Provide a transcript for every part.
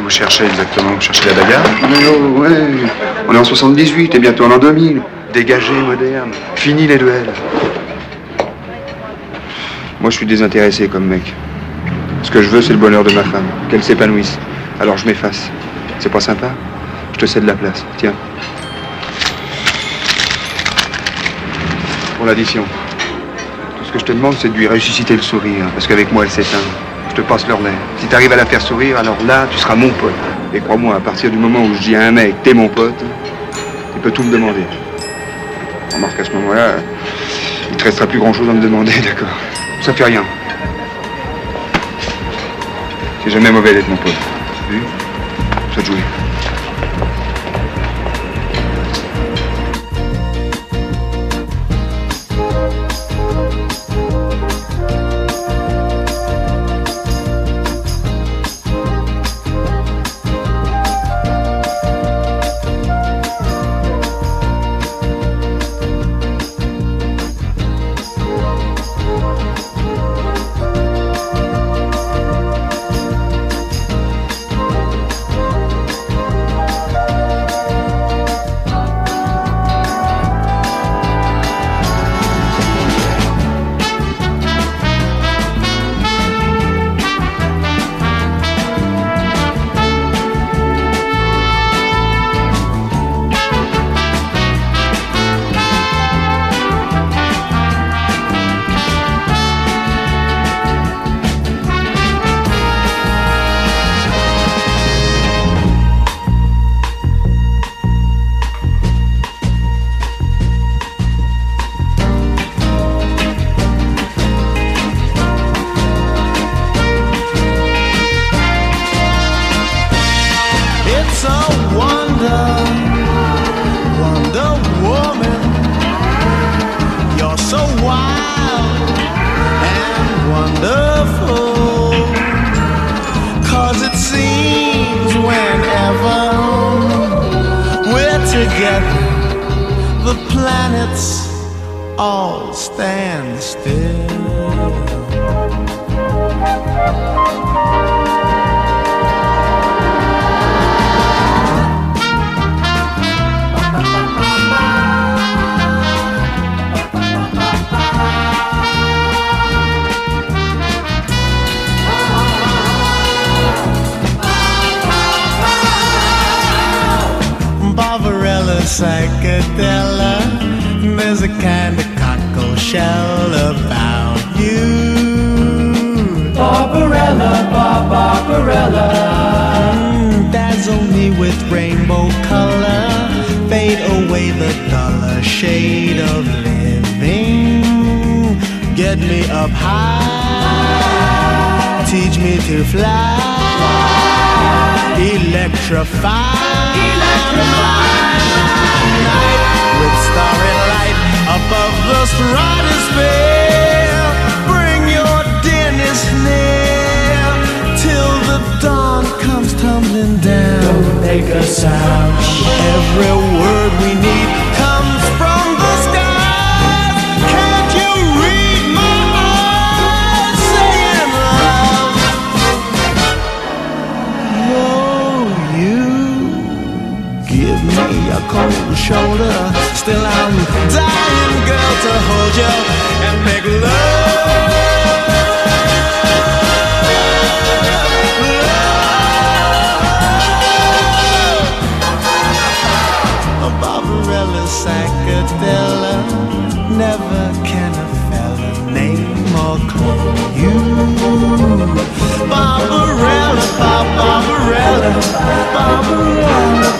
vous cherchez exactement Vous cherchez la bagarre Oh, ouais. On est en 78 et bientôt en l'an 2000. Dégagé, moderne. Fini les duels. Moi, je suis désintéressé comme mec. Ce que je veux, c'est le bonheur de ma femme. Qu'elle s'épanouisse. Alors je m'efface. C'est pas sympa Je te cède la place. Tiens. Pour l'addition. Tout ce que je te demande, c'est de lui ressusciter le sourire. Parce qu'avec moi, elle s'éteint. Je te passe leur nez. Si t'arrives à la faire sourire, alors là, tu seras mon pote. Et crois-moi, à partir du moment où je dis à un mec, t'es mon pote, il peut tout me demander. Remarque, à ce moment-là, il te restera plus grand-chose à me demander, d'accord Ça fait rien. C'est jamais mauvais d'être mon pote. Vu? Ça te jouer. To fly. Electrify. Night with starry light above the stratosphere. Bring your dearness near till the dawn comes tumbling down. Don't make a sound. Every word we need cold shoulder. Still, I'm dying, girl, to hold you and make love. A Barbarella psychedella. Never can a fella name or call you. Barbarella, Bar- Barbarella, Barbarella, Barbarella,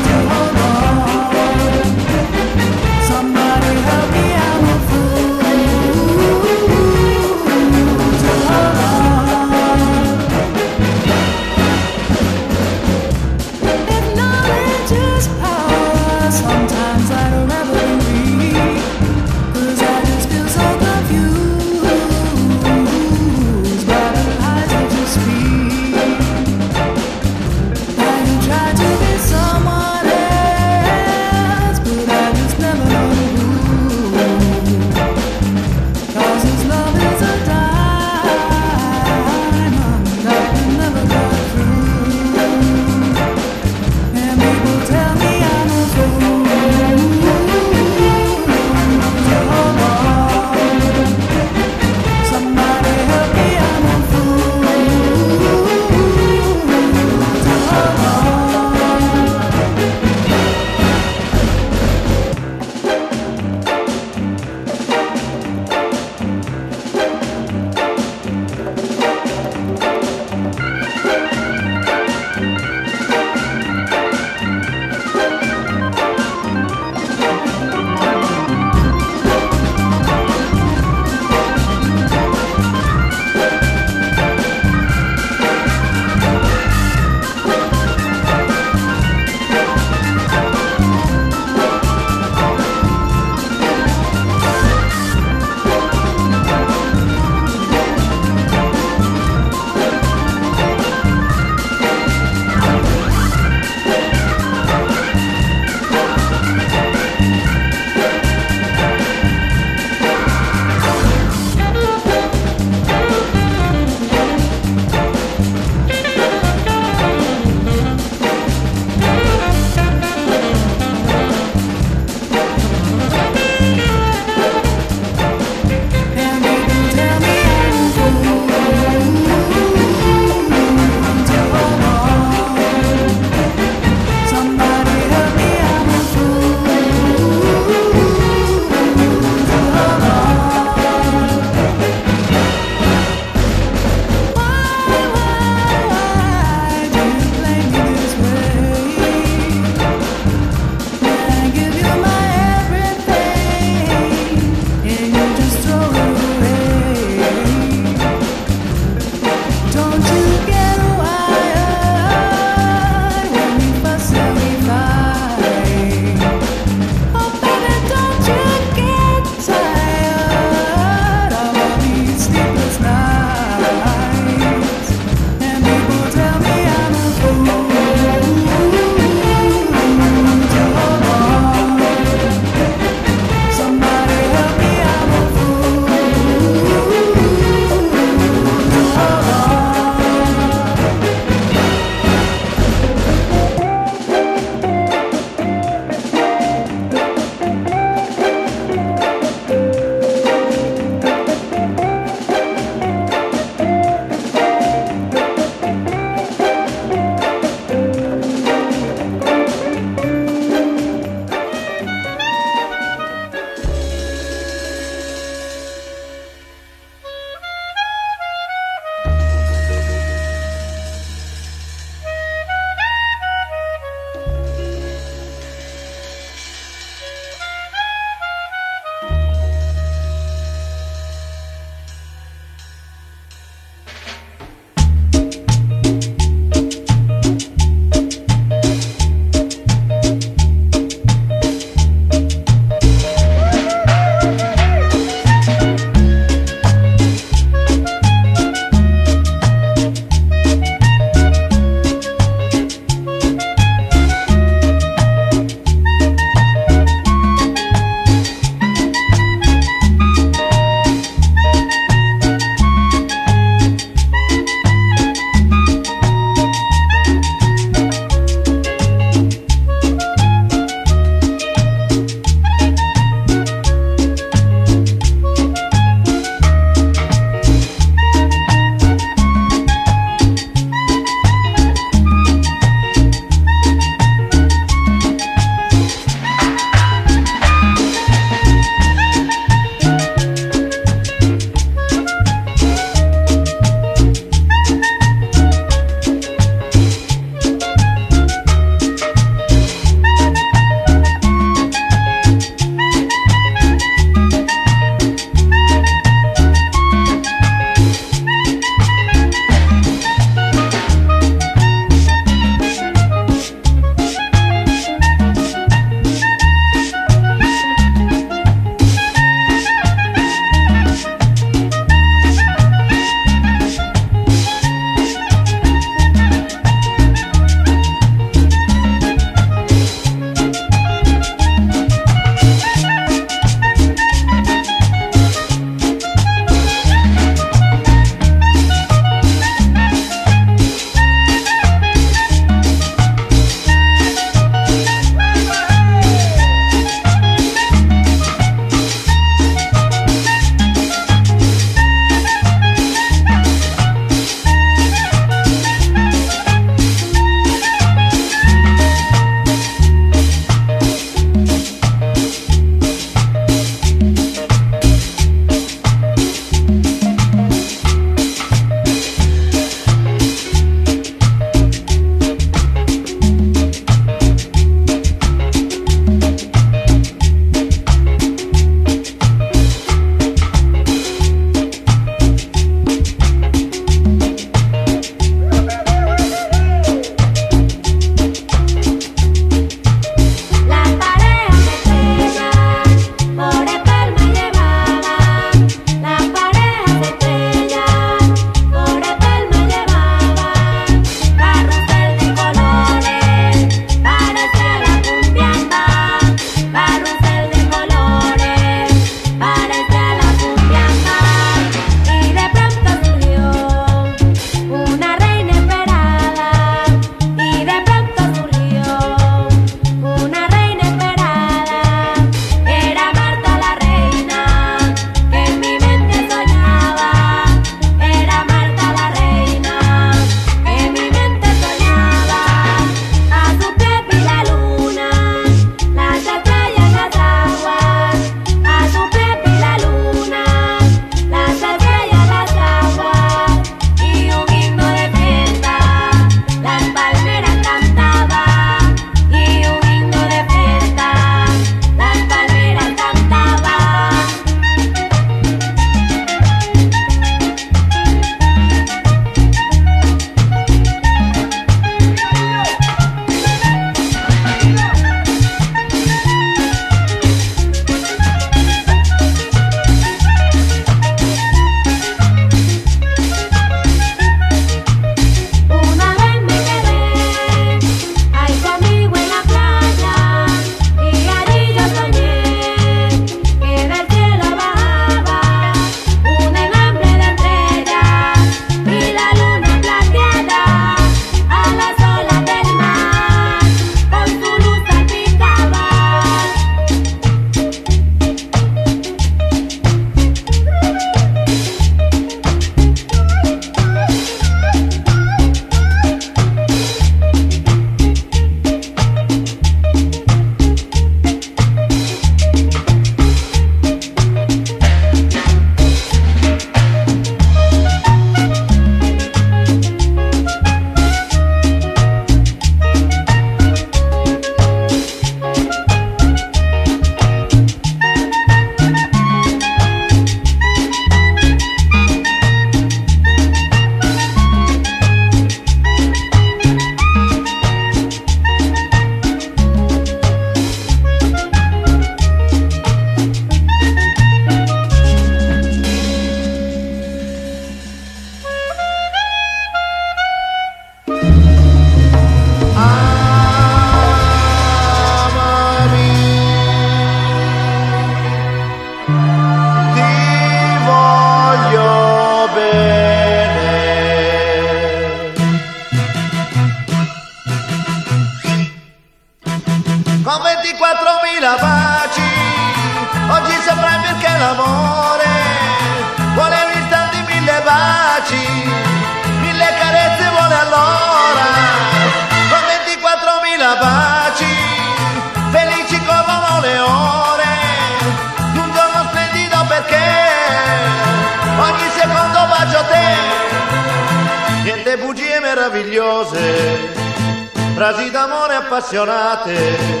campionate.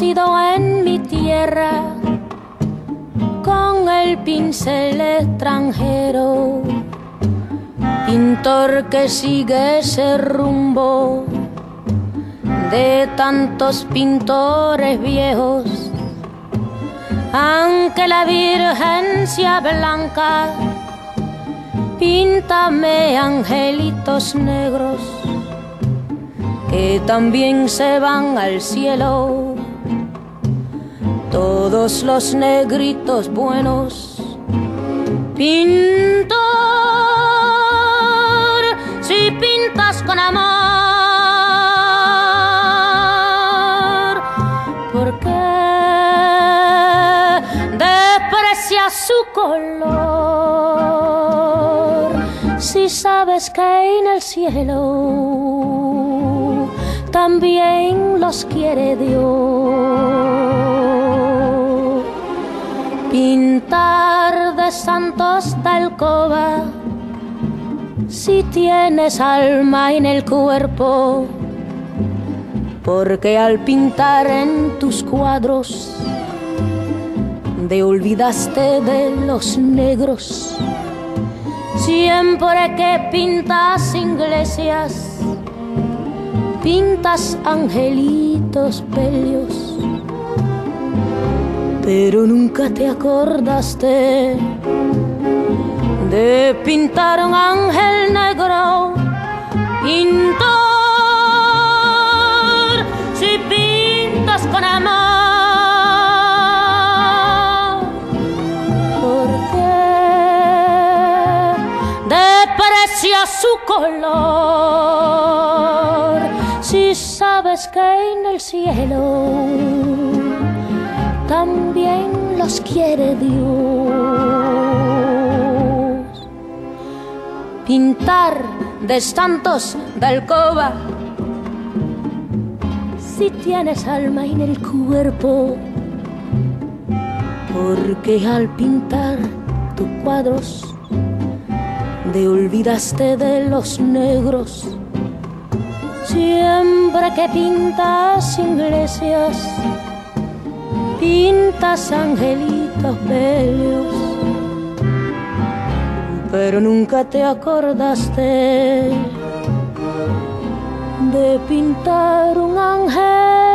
Nacido en mi tierra, con el pincel extranjero. Pintor que sigue ese rumbo de tantos pintores viejos. Aunque la Virgen sea blanca, píntame angelitos negros que también se van al cielo. Todos los negritos buenos. Pintor, si pintas con amor, ¿por qué desprecias su color? Si sabes que en el cielo también los quiere Dios. Pintar de santos de alcoba, si tienes alma en el cuerpo, porque al pintar en tus cuadros, te olvidaste de los negros. Siempre que pintas iglesias, pintas angelitos bellos, pero nunca te acordaste de pintar un ángel negro. Pintor, si pintas con amor, ¿por qué desprecias su color? Si sabes que en el cielo también los quiere Dios. Pintar de santos de alcoba, si tienes alma en el cuerpo, porque al pintar tus cuadros te olvidaste de los negros. Siempre que pintas iglesias, pintas angelitos bellos, pero nunca te acordaste de pintar un ángel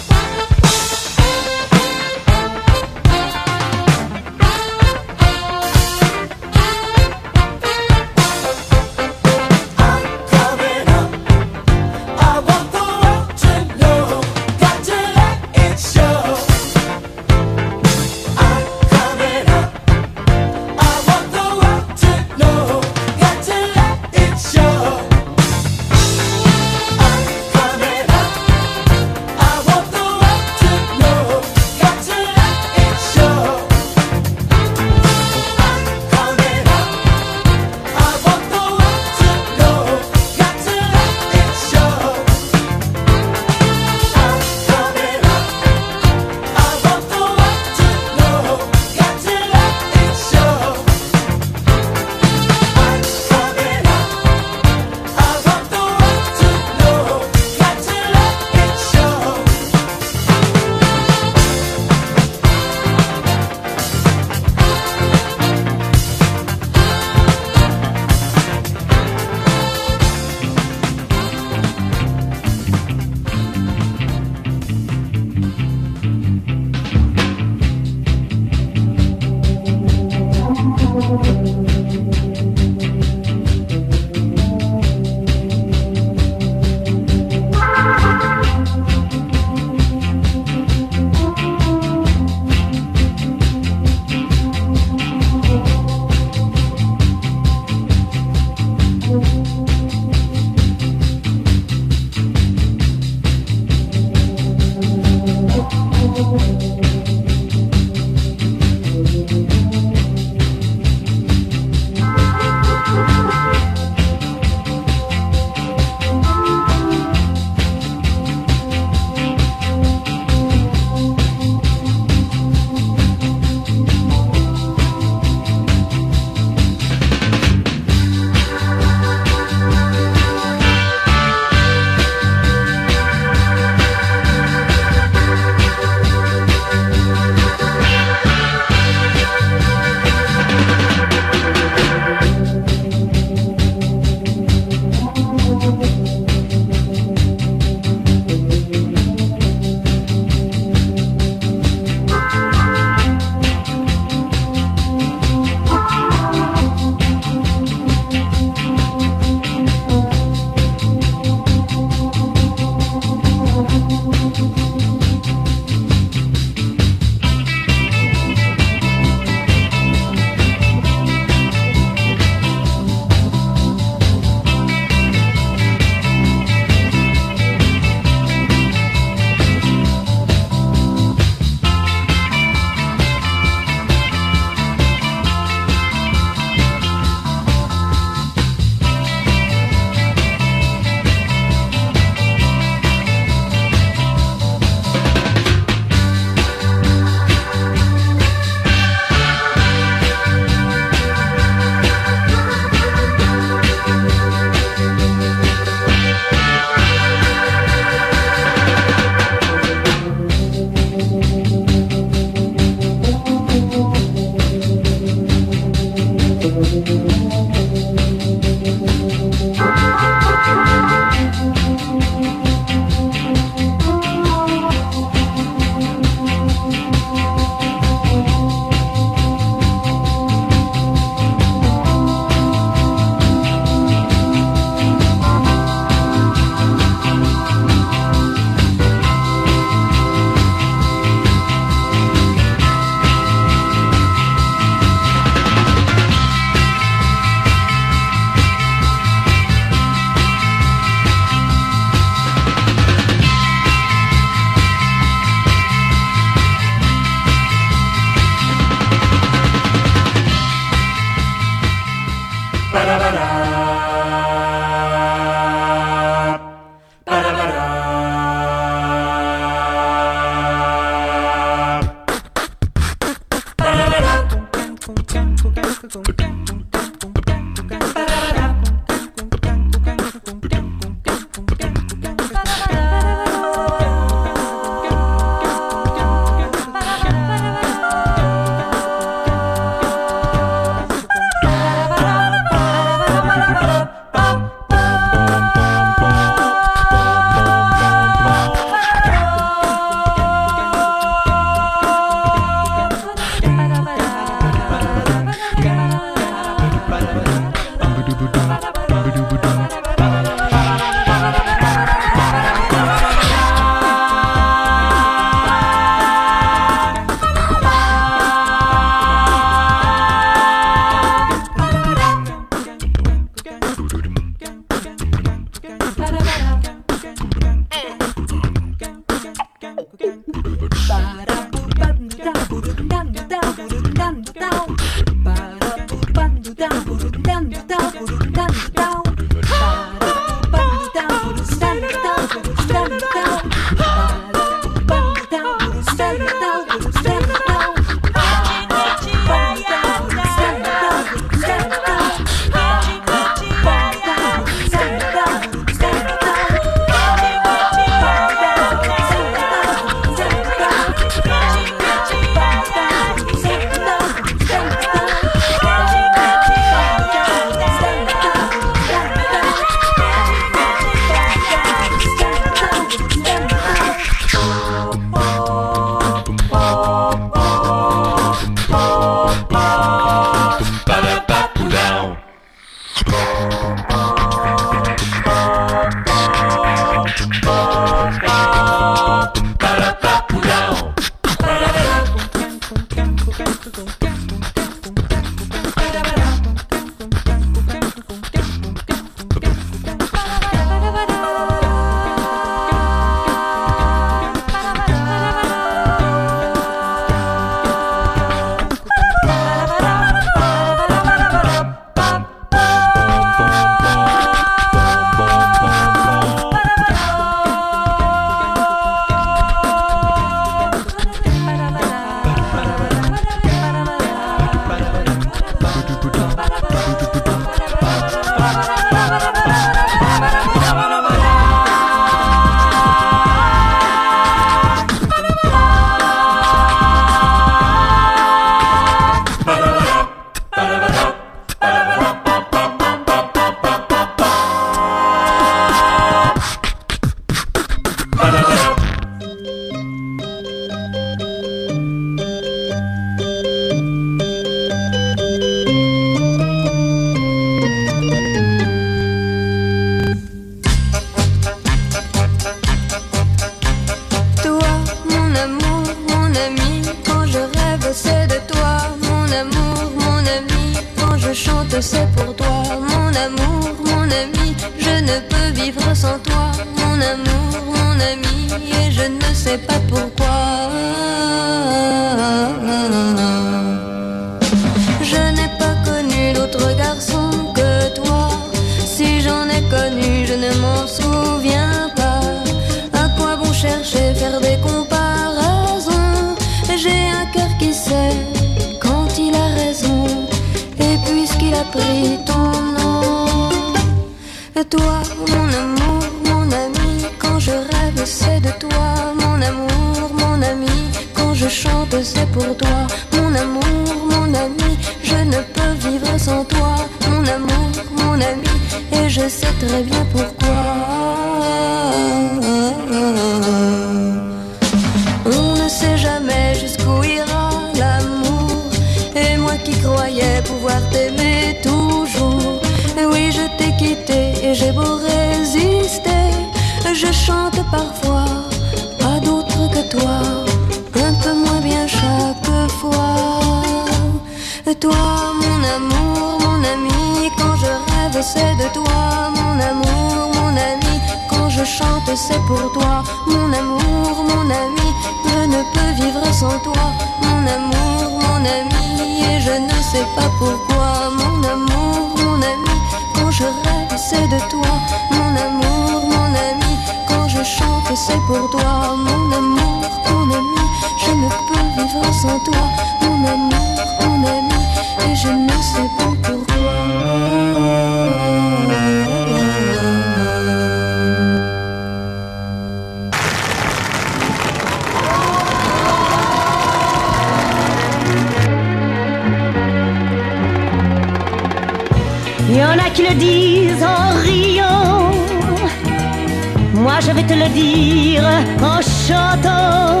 je vais te le dire en chantant.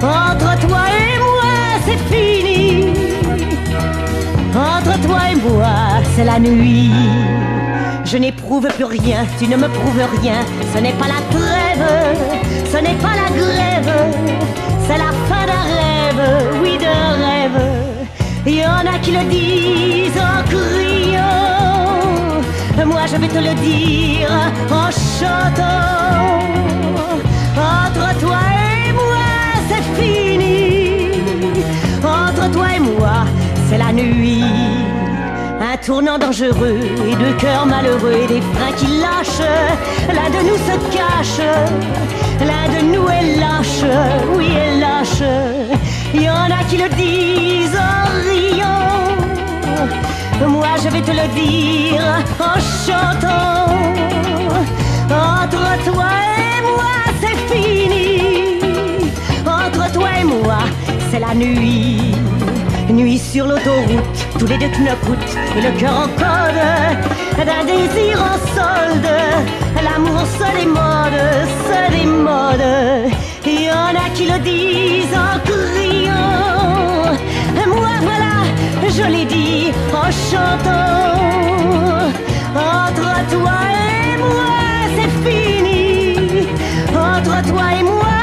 Entre toi et moi c'est fini. Entre toi et moi c'est la nuit. Je n'éprouve plus rien, tu ne me prouves rien. Ce n'est pas la trêve, ce n'est pas la grève. C'est la fin d'un rêve, oui d'un rêve. Il y en a qui le disent en criant. Moi je vais te le dire en chantant. Entre toi et moi c'est fini. Entre toi et moi c'est la nuit. Un tournant dangereux et deux cœurs malheureux et des freins qui lâchent. L'un de nous se cache, l'un de nous est lâche, oui est lâche. Il y en a qui le disent en riant. Moi je vais te le dire en chantant. Entre toi et moi c'est fini. Entre toi et moi c'est la nuit. Nuit sur l'autoroute, tous les deux knock-out et le cœur en code d'un désir en solde. L'amour se démode, se démode. Il y en a qui le disent en criant. Moi voilà, je l'ai dit en chantant. Entre toi et moi, c'est fini. Entre toi et moi,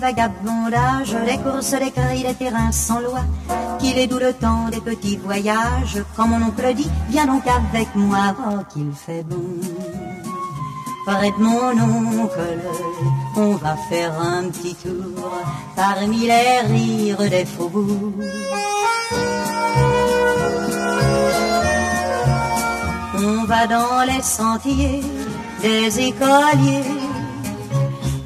vagabondages, les courses, les cris, les terrains sans loi. Qu'il est doux le temps des petits voyages, quand mon oncle dit, viens donc avec moi, oh qu'il fait bon. Près mon oncle, on va faire un petit tour parmi les rires des faubourgs. On va dans les sentiers des écoliers.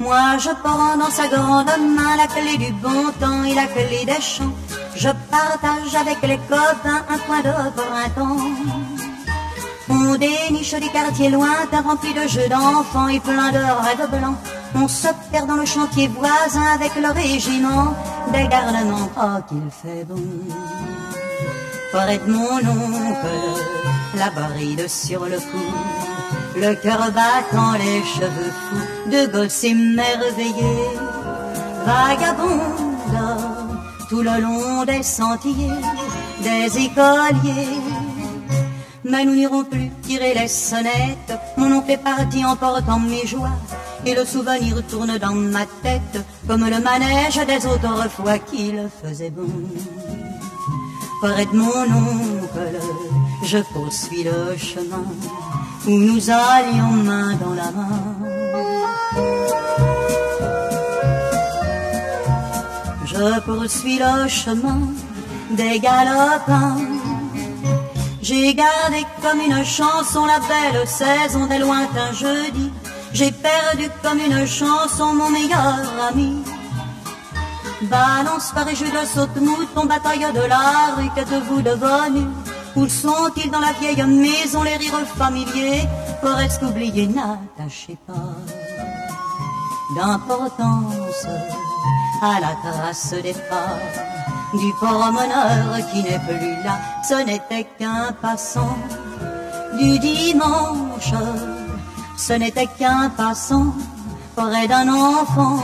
Moi je prends dans sa grande main la clé du bon temps et la clé des champs. Je partage avec les copains un coin de printemps. On déniche des quartiers lointains remplis de jeux d'enfants et plein de rêves blancs. On se perd dans le chantier voisin avec le régiment des garnements. Oh qu'il fait bon Près de mon oncle, la bride sur le cou, le cœur battant, les cheveux fous, de gosses émerveillés, vagabonde, tout le long des sentiers, des écoliers. Mais nous n'irons plus tirer les sonnettes, mon oncle est parti en portant mes joies, et le souvenir tourne dans ma tête, comme le manège des autres fois qu'il faisait bon. Près mon oncle, je poursuis le chemin, où nous allions main dans la main. Je poursuis le chemin des galopins. J'ai gardé comme une chanson la belle saison des lointains jeudis. J'ai perdu comme une chanson mon meilleur ami. Balance Paris, de saute mouton, bataille de la rue, qu'êtes-vous devenu Où sont-ils dans la vieille maison, les rires familiers? Presque oubliés, n'attachez pas d'importance à la trace des pas du promeneur qui n'est plus là. Ce n'était qu'un passant du dimanche. Ce n'était qu'un passant près d'un enfant.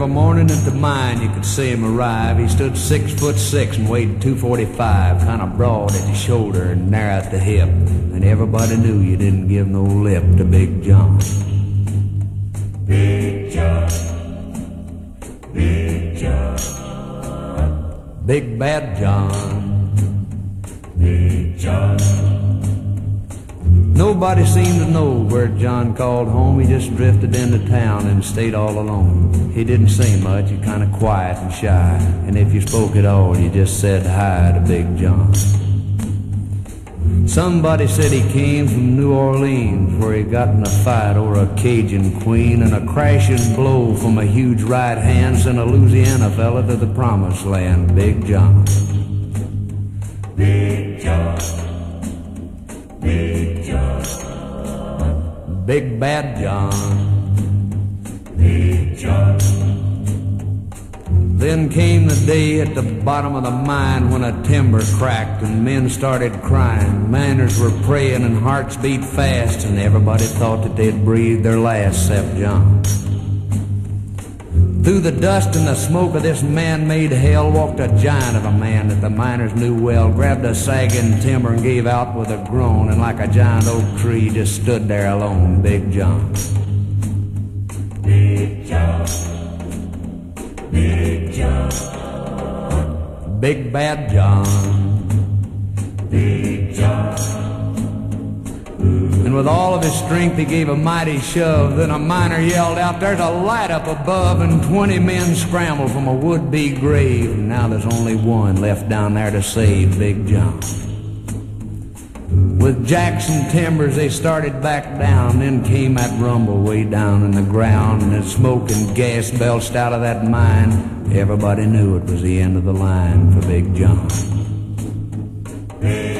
Every morning at the mine, you could see him arrive. He stood six foot six and weighed 245, kind of broad at the shoulder and narrow at the hip. And everybody knew you didn't give no lip to Big John. Big John. Big John. Big Bad John. Big John. Nobody seemed to know where John called home. He just drifted into town and stayed all alone. He didn't say much, he kind of quiet and shy. And if you spoke at all, you just said hi to Big John. Somebody said he came from New Orleans, where he got in a fight over a Cajun queen, and a crashing blow from a huge right hand sent a Louisiana fella to the promised land, Big John. Big John. Big John. Big Bad John. Big John. Then came the day at the bottom of the mine when a timber cracked and men started crying. Miners were praying and hearts beat fast, and everybody thought that they'd breathed their last except John. Through the dust and the smoke of this man-made hell walked a giant of a man that the miners knew well, grabbed a sagging timber and gave out with a groan, and like a giant oak tree just stood there alone, Big John. Big John. Big John. Big Bad John. Big John. And with all of his strength, he gave a mighty shove. Then a miner yelled out, There's a light up above, and 20 men scrambled from a would be grave. And now there's only one left down there to save Big John. With Jackson timbers, they started back down. Then came that rumble way down in the ground, and the smoke and gas belched out of that mine. Everybody knew it was the end of the line for Big John. Big John.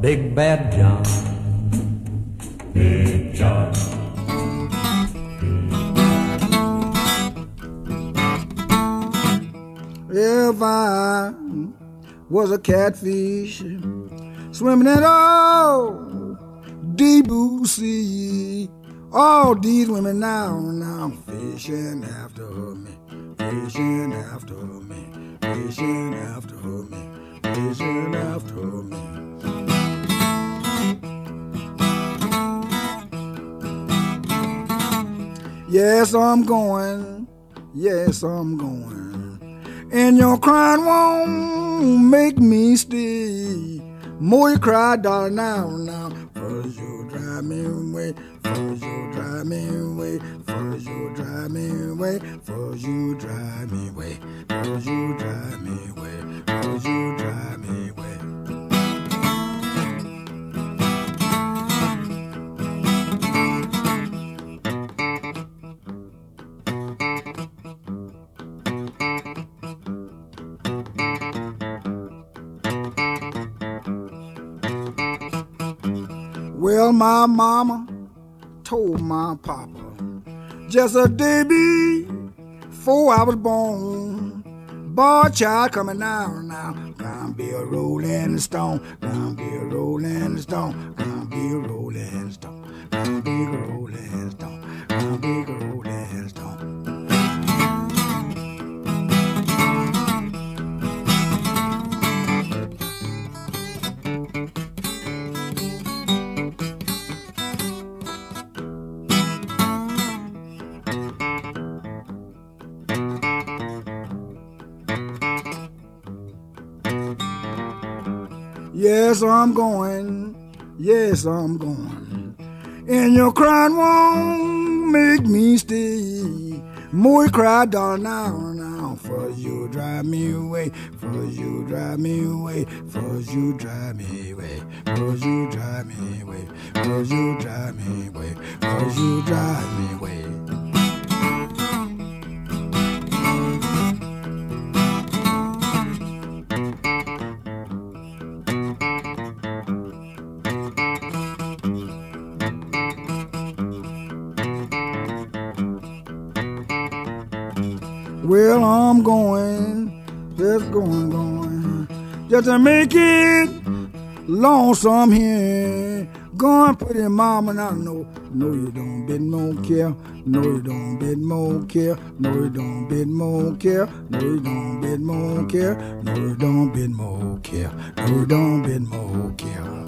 Big Bad John. Big John. If I was a catfish swimming in oh deep blue sea, all these women now now fishing after me, fishing after me, fishing after me, fishing after me. Yes, I'm going. Yes, I'm going. And your crying won't make me stay. More you cry, darling, now, now. First you drive me away. First you drive me away. First you drive me away. First you drive me away. First you drive me away. First you drive me away. Well, my mama told my papa just a day before I was born. Boy, child coming now, now. Gonna be a rolling stone. Gonna be a rolling stone. Gonna be a rolling stone. Gonna be a rolling stone. Gonna be a rolling stone. Yes, I'm going. Yes, I'm going. And your crying won't make me stay. More cry, darling, now, now. For you drive me away, for you drive me away, for you drive me away, for you drive me away, for you drive me away, for you drive me away. Just to make it. Lonesome here. Going pretty mama, and I know, no you don't bid more care, no you don't bid more care, no you don't bid more care, no you don't bid more care, no you don't bid more care, no you don't bid more care.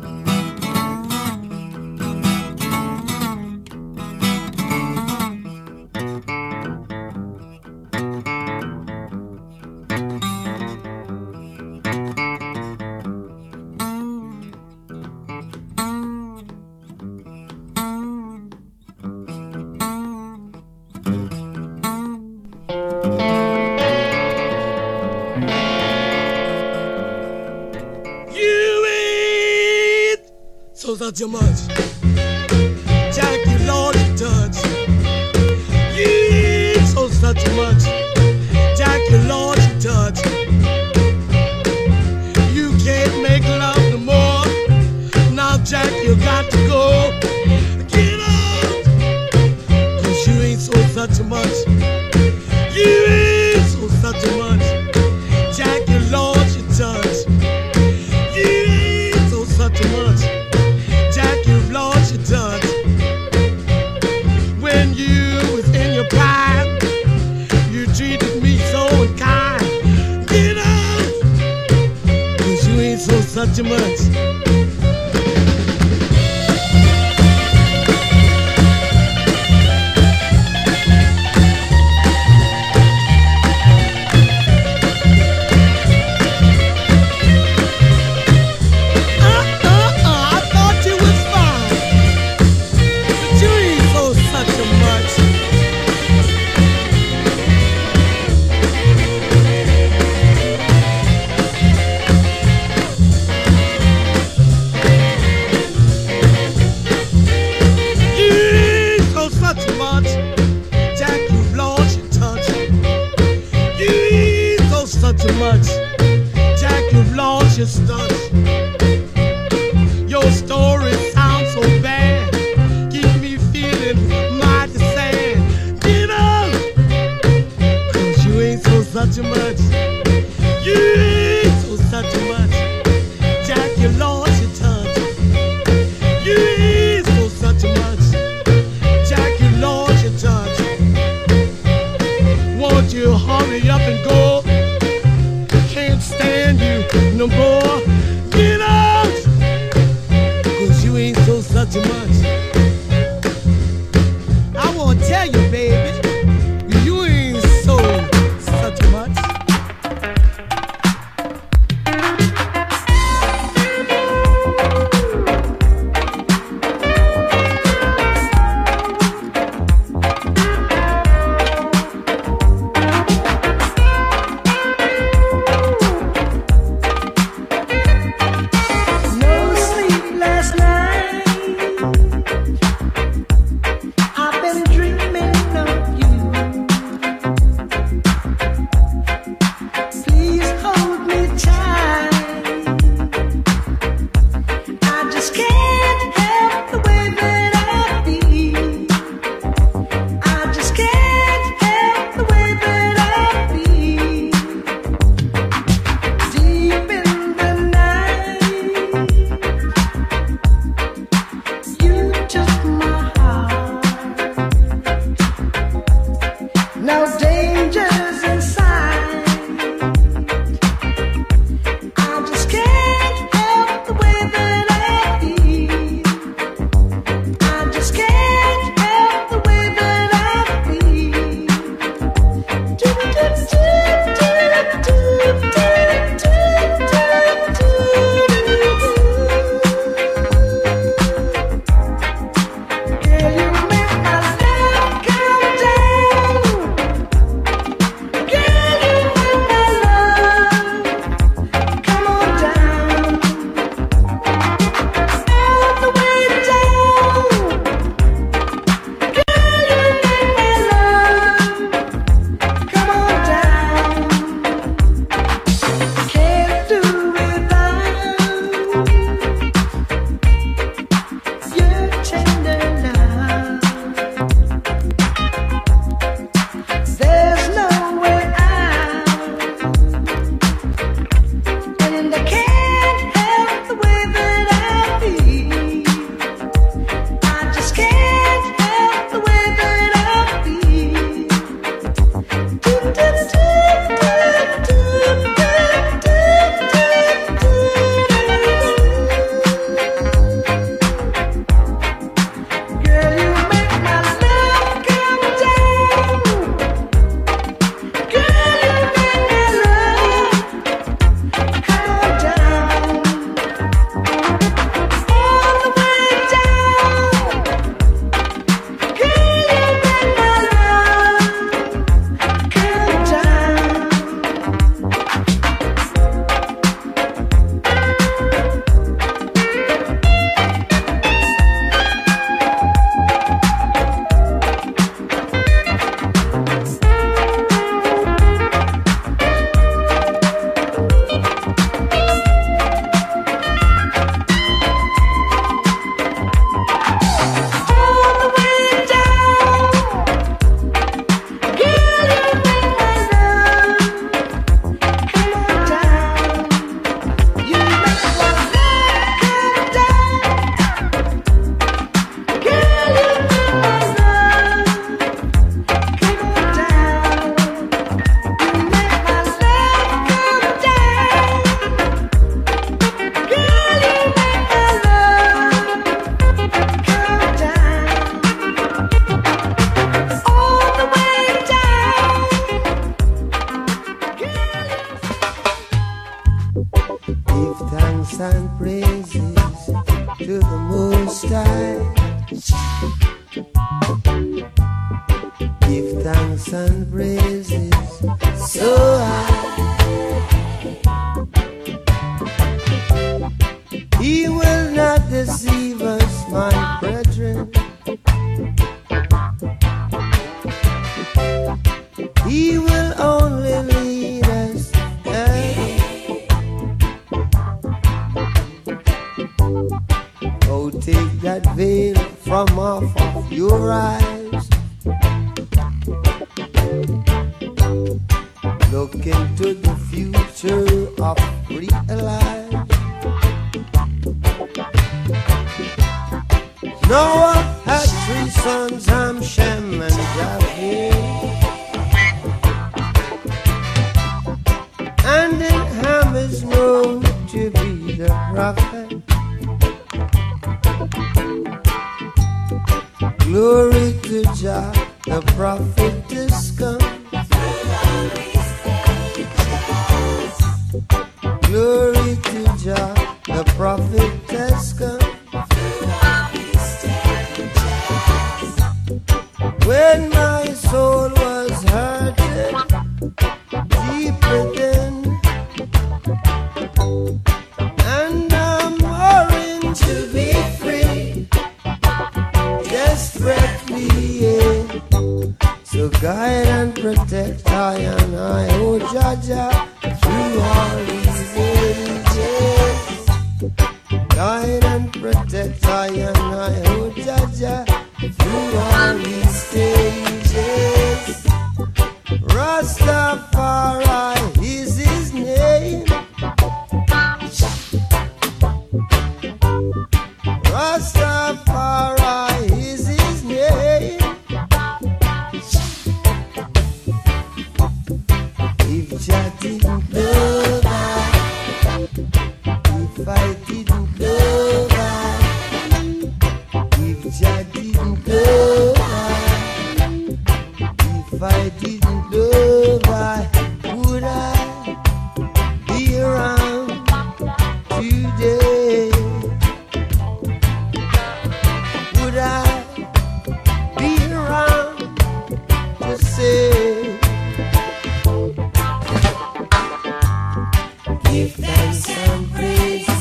Give thanks and praise.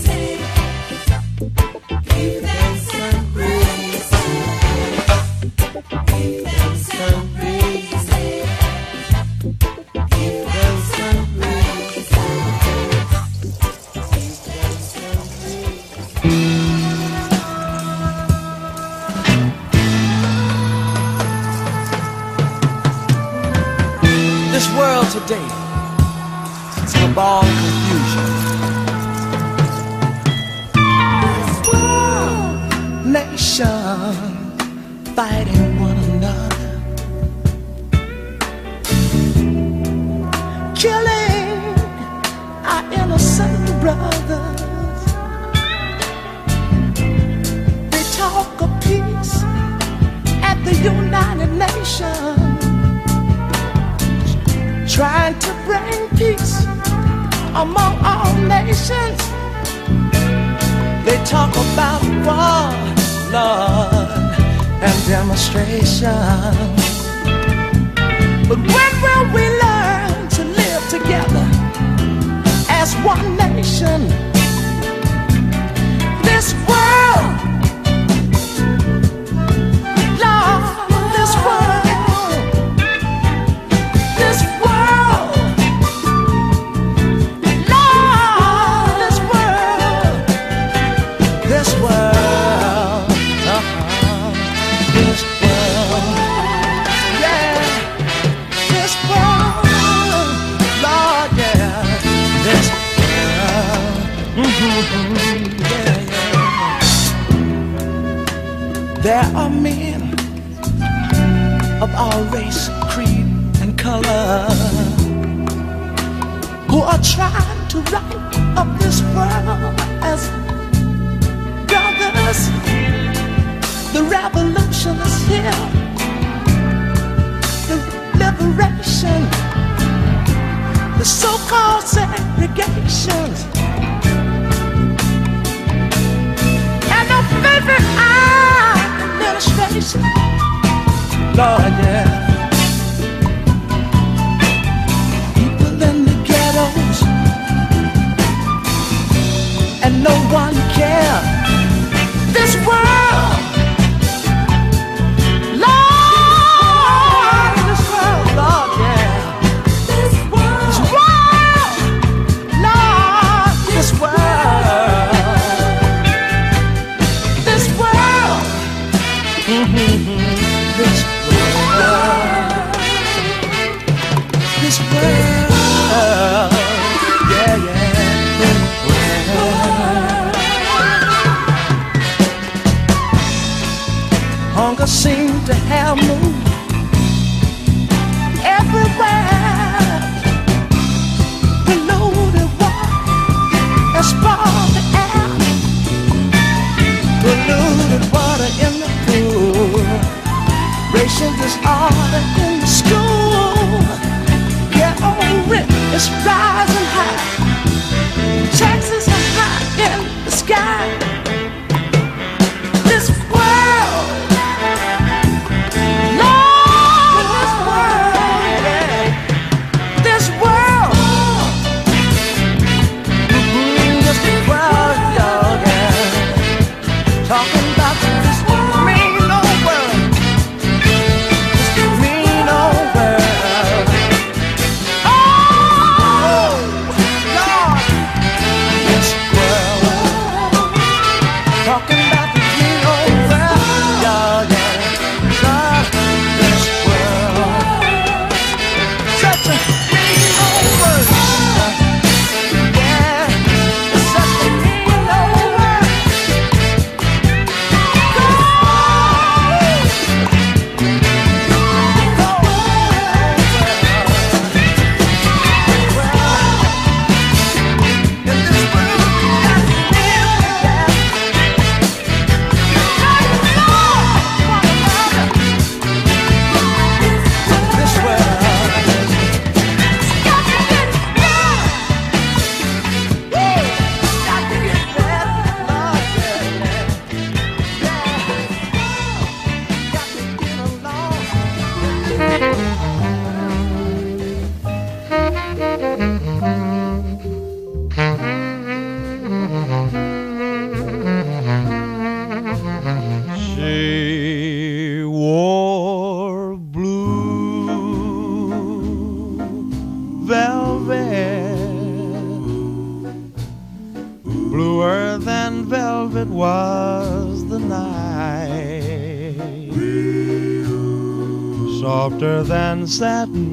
Softer